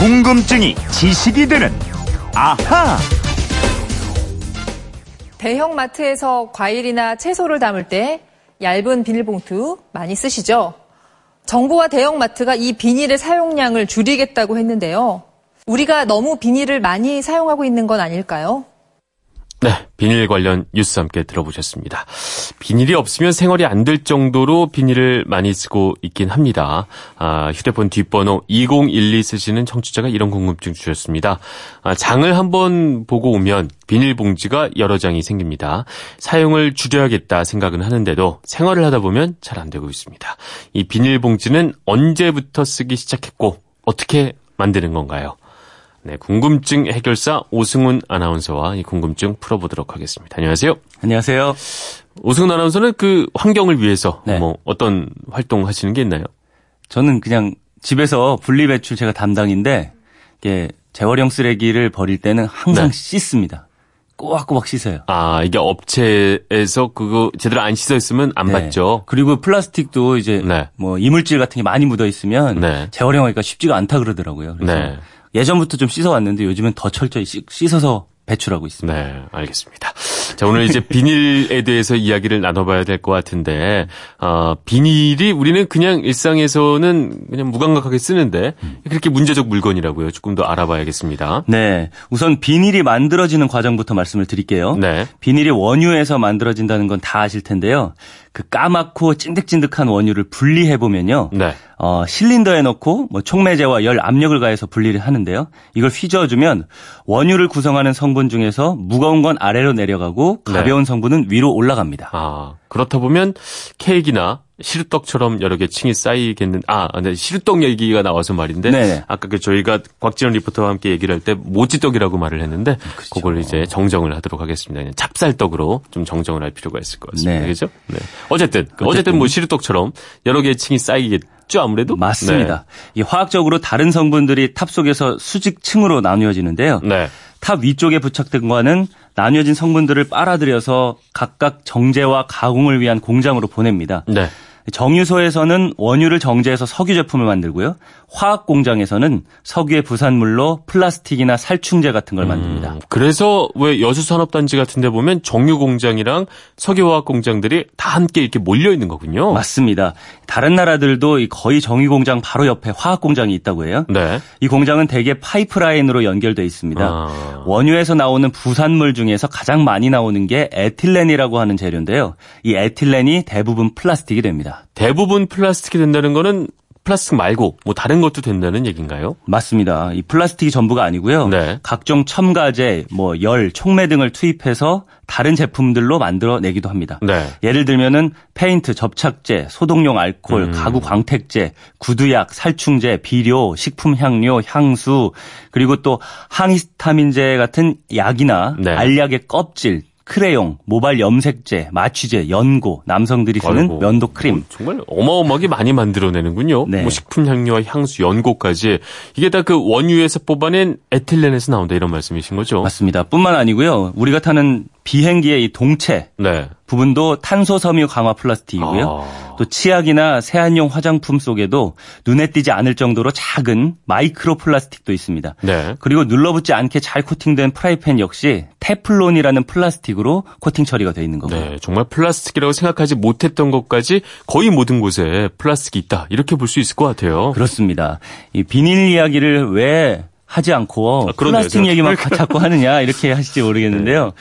궁금증이 지식이 되는 아하. 대형 마트에서 과일이나 채소를 담을 때 얇은 비닐봉투 많이 쓰시죠? 정부와 대형 마트가 이 비닐의 사용량을 줄이겠다고 했는데요. 우리가 너무 비닐을 많이 사용하고 있는 건 아닐까요? 네, 비닐 관련 뉴스 함께 들어보셨습니다. 비닐이 없으면 생활이 안 될 정도로 비닐을 많이 쓰고 있긴 합니다. 아, 휴대폰 뒷번호 2012 쓰시는 청취자가 이런 궁금증 주셨습니다. 아, 장을 한번 보고 오면 비닐봉지가 여러 장이 생깁니다. 사용을 줄여야겠다 생각은 하는데도 생활을 하다 보면 잘 안 되고 있습니다. 이 비닐봉지는 언제부터 쓰기 시작했고 어떻게 만드는 건가요? 네, 궁금증 해결사 오승훈 아나운서와 이 궁금증 풀어보도록 하겠습니다. 안녕하세요. 안녕하세요. 오승훈 아나운서는 그 환경을 위해서 네. 뭐 어떤 활동 하시는 게 있나요? 저는 그냥 집에서 분리배출 제가 담당인데 이게 재활용 쓰레기를 버릴 때는 항상 네. 씻습니다. 꼬박꼬박 씻어요. 아, 이게 업체에서 그거 제대로 안 씻어 있으면 안 네. 받죠. 그리고 플라스틱도 이제 네. 뭐 이물질 같은 게 많이 묻어 있으면 네. 재활용하기가 쉽지가 않다 그러더라고요. 그래서 네. 예전부터 좀 씻어왔는데 요즘은 더 철저히 씻- 씻어서 배출하고 있습니다. 네, 알겠습니다. 자, 오늘 이제 비닐에 대해서 이야기를 나눠봐야 될 것 같은데, 어, 비닐이 우리는 그냥 일상에서는 그냥 무감각하게 쓰는데, 그렇게 문제적 물건이라고요. 조금 더 알아봐야겠습니다. 네. 우선 비닐이 만들어지는 과정부터 말씀을 드릴게요. 네. 비닐이 원유에서 만들어진다는 건 다 아실 텐데요. 그 까맣고 찐득찐득한 원유를 분리해 보면요. 네. 어, 실린더에 넣고 뭐 촉매제와 열 압력을 가해서 분리를 하는데요. 이걸 휘저어 주면 원유를 구성하는 성분 중에서 무거운 건 아래로 내려가고 네. 가벼운 성분은 위로 올라갑니다. 아, 그렇다 보면 케이크나 시루떡처럼 여러 개 층이 쌓이겠는, 아, 근데 시루떡 얘기가 나와서 말인데, 네네. 아까 그 저희가 곽지연 리포터와 함께 얘기를 할 때 모찌떡이라고 말을 했는데, 그렇죠. 그걸 이제 정정을 하도록 하겠습니다. 그냥 찹쌀떡으로 좀 정정을 할 필요가 있을 것 같습니다. 네. 그죠? 네. 어쨌든, 어쨌든 뭐 시루떡처럼 여러 개의 층이 쌓이겠죠, 아무래도? 맞습니다. 이 화학적으로 다른 성분들이 탑 속에서 수직층으로 나뉘어지는데요. 네. 네. 탑 위쪽에 부착된 거는 나뉘어진 성분들을 빨아들여서 각각 정제와 가공을 위한 공장으로 보냅니다. 네. 정유소에서는 원유를 정제해서 석유 제품을 만들고요. 화학 공장에서는 석유의 부산물로 플라스틱이나 살충제 같은 걸 만듭니다. 음, 그래서 왜 여수 산업단지 같은 데 보면 정유 공장이랑 석유화학 공장들이 다 함께 이렇게 몰려 있는 거군요. 맞습니다. 다른 나라들도 이 거의 정유 공장 바로 옆에 화학 공장이 있다고 해요. 네. 이 공장은 대개 파이프라인으로 연결돼 있습니다. 아. 원유에서 나오는 부산물 중에서 가장 많이 나오는 게 에틸렌이라고 하는 재료인데요. 이 에틸렌이 대부분 플라스틱이 됩니다. 대부분 플라스틱이 된다는 거는 플라스틱 말고 뭐 다른 것도 된다는 얘기인가요? 맞습니다. 이 플라스틱이 전부가 아니고요. 네. 각종 첨가제, 뭐 열, 촉매 등을 투입해서 다른 제품들로 만들어내기도 합니다. 네. 예를 들면은 페인트, 접착제, 소독용 알코올, 음. 가구 광택제, 구두약, 살충제, 비료, 식품 향료, 향수, 그리고 또 항히스타민제 같은 약이나 네. 알약의 껍질, 크레용, 모발 염색제, 마취제, 연고, 남성들이 쓰는 아이고, 면도 크림. 뭐 정말 어마어마하게 많이 만들어내는군요. 네. 뭐 식품 향료와 향수, 연고까지 이게 다 그 원유에서 뽑아낸 에틸렌에서 나온다 이런 말씀이신 거죠? 맞습니다. 뿐만 아니고요. 우리가 타는 비행기의 이 동체 네. 부분도 탄소 섬유 강화 플라스틱이고요. 아. 또 치약이나 세안용 화장품 속에도 눈에 띄지 않을 정도로 작은 마이크로 플라스틱도 있습니다. 네. 그리고 눌러붙지 않게 잘 코팅된 프라이팬 역시 테플론이라는 플라스틱으로 코팅 처리가 되어 있는 거고요. 네, 정말 플라스틱이라고 생각하지 못했던 것까지 거의 모든 곳에 플라스틱이 있다. 이렇게 볼 수 있을 것 같아요. 그렇습니다. 이 비닐 이야기를 왜 하지 않고 아. 플라스틱 얘기만 자꾸 하느냐 이렇게 하실지 모르겠는데요.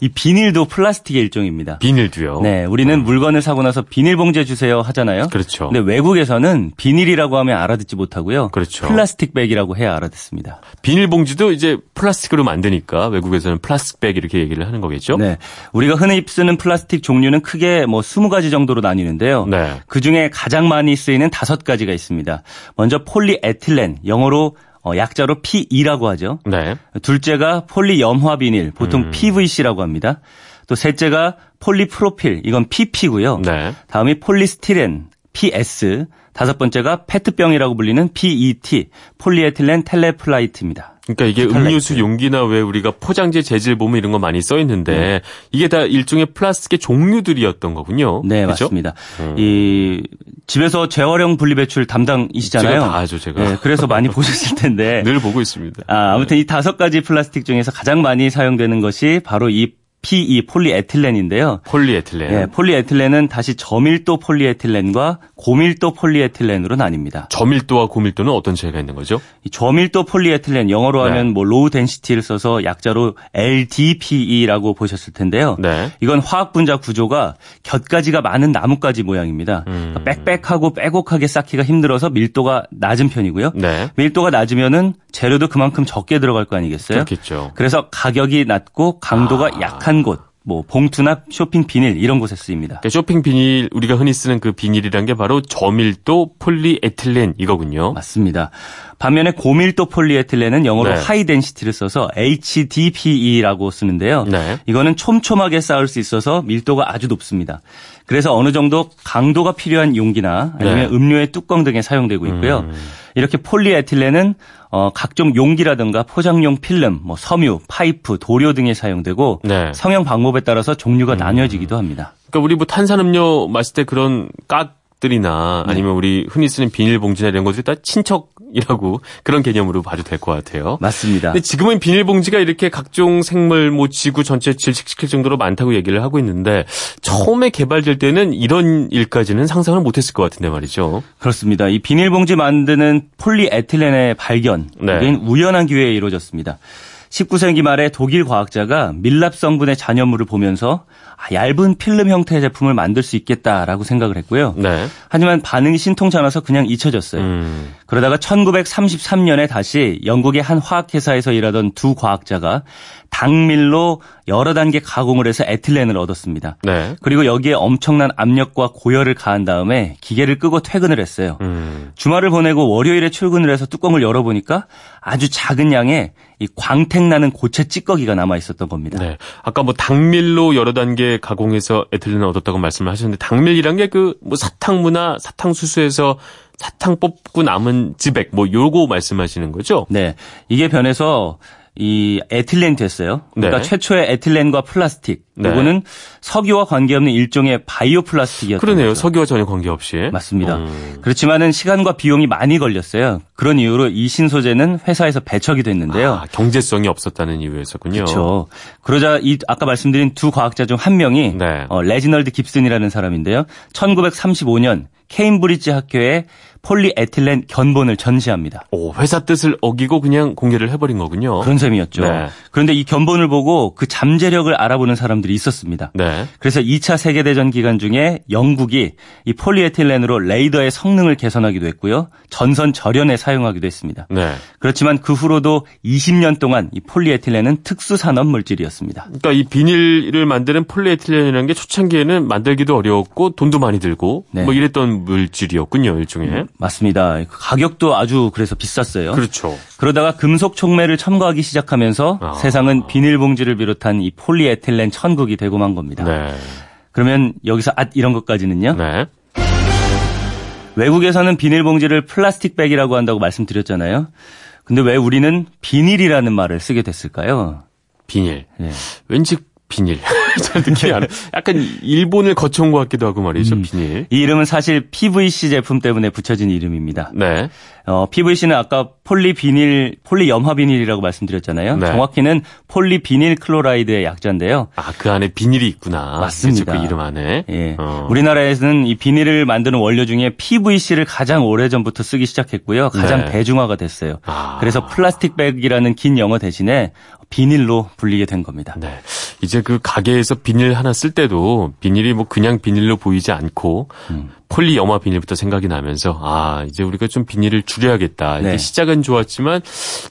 이 비닐도 플라스틱의 일종입니다. 비닐도요. 네, 우리는 물건을 사고 나서 비닐봉지에 주세요 하잖아요. 그렇죠. 근데 외국에서는 비닐이라고 하면 알아듣지 못하고요. 그렇죠. plastic bag이라고 해야 알아듣습니다. 비닐봉지도 이제 플라스틱으로 만드니까 외국에서는 plastic bag 이렇게 얘기를 하는 거겠죠? 네. 우리가 흔히 쓰는 플라스틱 종류는 크게 뭐 20가지 정도로 나뉘는데요. 네. 그 중에 가장 많이 쓰이는 다섯 가지가 있습니다. 먼저 폴리에틸렌, 영어로 어, 약자로 PE라고 하죠. 네. 둘째가 폴리염화 비닐, 보통 음. PVC라고 합니다. 또 셋째가 폴리프로필렌, 이건 PP고요. 네. 다음이 폴리스티렌, PS. 다섯 번째가 페트병이라고 불리는 PET, 폴리에틸렌 테레프탈레이트입니다. 그러니까 이게 스칼렛. 음료수 용기나 왜 우리가 포장재 재질 보면 이런 거 많이 써 있는데 네. 이게 다 일종의 플라스틱의 종류들이었던 거군요. 네, 그죠? 맞습니다. 이 집에서 재활용 분리배출 담당이시잖아요. 제가 다 하죠, 제가. 네, 그래서 많이 보셨을 텐데. 늘 보고 있습니다. 아, 아무튼 이 다섯 가지 플라스틱 중에서 가장 많이 사용되는 것이 바로 이 PE 폴리에틸렌인데요. 폴리에틸렌. 예, 폴리에틸렌은 다시 저밀도 폴리에틸렌과 고밀도 폴리에틸렌으로 나뉩니다. 저밀도와 고밀도는 어떤 차이가 있는 거죠? 이 저밀도 폴리에틸렌 영어로 네. 하면 뭐 low density를 써서 약자로 LDPE라고 보셨을 텐데요. 네. 이건 화학 분자 구조가 곁가지가 많은 나뭇가지 모양입니다. 음. 그러니까 빽빽하고 빼곡하게 쌓기가 힘들어서 밀도가 낮은 편이고요. 네. 밀도가 낮으면은 재료도 그만큼 적게 들어갈 거 아니겠어요? 그렇겠죠. 그래서 가격이 낮고 강도가 아. 약한 곳, 뭐 봉투나 쇼핑 비닐 이런 곳에 쓰입니다. 그러니까 쇼핑 비닐 우리가 흔히 쓰는 그 비닐이란 게 바로 저밀도 폴리에틸렌 이거군요. 맞습니다. 반면에 고밀도 폴리에틸렌은 영어로 네. high density를 써서 HDPE라고 쓰는데요. 네. 이거는 촘촘하게 쌓을 수 있어서 밀도가 아주 높습니다. 그래서 어느 정도 강도가 필요한 용기나 아니면 네. 음료의 뚜껑 등에 사용되고 있고요. 음. 이렇게 폴리에틸렌은 어, 각종 용기라든가 포장용 필름, 뭐 섬유, 파이프, 도료 등에 사용되고 네. 성형 방법에 따라서 종류가 나뉘어지기도 합니다. 그러니까 우리 뭐 탄산음료 마실 때 그런 깍 들이나 네. 아니면 우리 흔히 쓰는 비닐봉지나 이런 것들이 다 친척 이라고 그런 개념으로 봐도 될 것 같아요. 맞습니다. 근데 지금은 비닐봉지가 이렇게 각종 생물, 뭐 지구 전체 질식시킬 정도로 많다고 얘기를 하고 있는데 처음에 개발될 때는 이런 일까지는 상상을 못했을 것 같은데 말이죠. 그렇습니다. 이 비닐봉지 만드는 폴리에틸렌의 발견, 네. 이건 우연한 기회에 이루어졌습니다. 19세기 말에 독일 과학자가 밀랍 성분의 잔여물을 보면서 아, 얇은 필름 형태의 제품을 만들 수 있겠다라고 생각을 했고요. 네. 하지만 반응이 신통치 않아서 그냥 잊혀졌어요. 음. 그러다가 1933년에 다시 영국의 한 화학회사에서 일하던 두 과학자가 당밀로 여러 단계 가공을 해서 에틸렌을 얻었습니다. 네. 그리고 여기에 엄청난 압력과 고열을 가한 다음에 기계를 끄고 퇴근을 했어요. 음. 주말을 보내고 월요일에 출근을 해서 뚜껑을 열어보니까 아주 작은 양의 이 광택 나는 고체 찌꺼기가 남아 있었던 겁니다. 네. 아까 뭐 당밀로 여러 단계 가공해서 에틸렌을 얻었다고 말씀을 하셨는데 당밀이란 게 그 뭐 사탕무나 사탕수수에서 사탕 뽑고 남은 즈백 뭐 요거 말씀하시는 거죠? 네. 이게 변해서 이 에틸렌이 됐어요. 그러니까 네. 최초의 에틸렌과 플라스틱. 네. 이거는 석유와 관계없는 일종의 바이오 플라스틱이었던 그러네요. 거죠. 석유와 전혀 관계없이. 맞습니다. 음. 그렇지만은 시간과 비용이 많이 걸렸어요. 그런 이유로 이 신소재는 회사에서 배척이 됐는데요. 아, 경제성이 없었다는 이유였었군요. 그렇죠. 그러자 이 아까 말씀드린 두 과학자 중 한 명이 네. 어, 레지널드 깁슨이라는 사람인데요. 1935년 케임브리지 학교에 폴리에틸렌 견본을 전시합니다. 오, 회사 뜻을 어기고 그냥 공개를 해버린 거군요. 그런 셈이었죠. 네. 그런데 이 견본을 보고 그 잠재력을 알아보는 사람들이 있었습니다. 네. 그래서 2차 세계대전 기간 중에 영국이 이 폴리에틸렌으로 레이더의 성능을 개선하기도 했고요. 전선 절연에 사용하기도 했습니다. 네. 그렇지만 그 후로도 20년 동안 이 폴리에틸렌은 특수산업 물질이었습니다. 그러니까 이 비닐을 만드는 폴리에틸렌이라는 게 초창기에는 만들기도 어려웠고 돈도 많이 들고 네. 뭐 이랬던 물질이었군요, 일종의. 맞습니다. 그 가격도 아주 그래서 비쌌어요. 그렇죠. 그러다가 금속 촉매를 첨가하기 시작하면서 아. 세상은 비닐봉지를 비롯한 이 폴리에틸렌 천국이 되고 만 겁니다. 네. 그러면 여기서 앗 이런 것까지는요. 네. 외국에서는 비닐봉지를 플라스틱 백이라고 한다고 말씀드렸잖아요. 근데 왜 우리는 비닐이라는 말을 쓰게 됐을까요? 비닐. 네. 왠지 비닐. 잘 느낌이 안. 약간 일본을 거쳐온 것 같기도 하고 말이죠, 음. 비닐. 이 이름은 사실 PVC 제품 때문에 붙여진 이름입니다. 네. 어, PVC는 아까 폴리비닐, 폴리염화비닐이라고 말씀드렸잖아요. 네. 정확히는 polyvinyl chloride의 약자인데요. 아, 그 안에 비닐이 있구나. 맞습니다. 그 이름 안에. 예. 어. 우리나라에서는 이 비닐을 만드는 원료 중에 PVC를 가장 오래전부터 쓰기 시작했고요. 가장 네. 대중화가 됐어요. 아. 그래서 plastic bag이라는 긴 영어 대신에 비닐로 불리게 된 겁니다. 네. 이제 그 가게에서 비닐 하나 쓸 때도 비닐이 뭐 그냥 비닐로 보이지 않고 음. 폴리 염화 비닐부터 생각이 나면서 아 이제 우리가 좀 비닐을 줄여야겠다. 이게 네. 시작은 좋았지만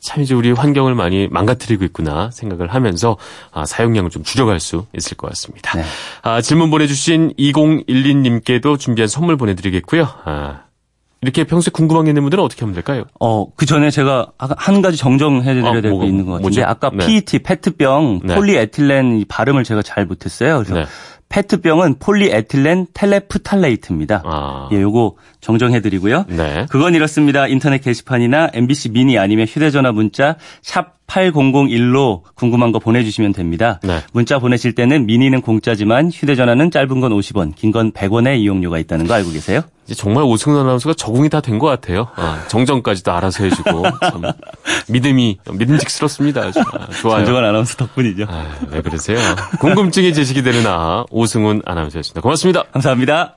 참 이제 우리 환경을 많이 망가뜨리고 있구나 생각을 하면서 아, 사용량을 좀 줄여갈 수 있을 것 같습니다. 네. 아, 질문 보내주신 2012님께도 준비한 선물 보내드리겠고요. 아, 이렇게 평소에 궁금한 게 있는 분들은 어떻게 하면 될까요? 어, 그 전에 제가 한 가지 정정해 드려야 아, 될게 뭐가, 있는 것 같은데 뭐죠? 아까 네. PET, 페트병, 네. 폴리에틸렌 이 발음을 제가 잘 못했어요. 그래서 네. 페트병은 폴리에틸렌 텔레프탈레이트입니다. 아. 예, 요거 정정해 드리고요. 네. 그건 이렇습니다. 인터넷 게시판이나 MBC 미니 아니면 휴대 전화 문자 샵 8001로 궁금한 거 보내주시면 됩니다. 네. 문자 보내실 때는 미니는 공짜지만 휴대전화는 짧은 건 50원, 긴 건 100원의 이용료가 있다는 거 알고 계세요? 이제 정말 오승훈 아나운서가 적응이 다 된 것 같아요. 아, 정정까지도 알아서 해주고 참 믿음이 믿음직스럽습니다. 아, 좋아요. 전정환 아나운서 덕분이죠. 아, 왜 그러세요? 궁금증이 제시이 되는 아 오승훈 아나운서였습니다. 고맙습니다. 감사합니다.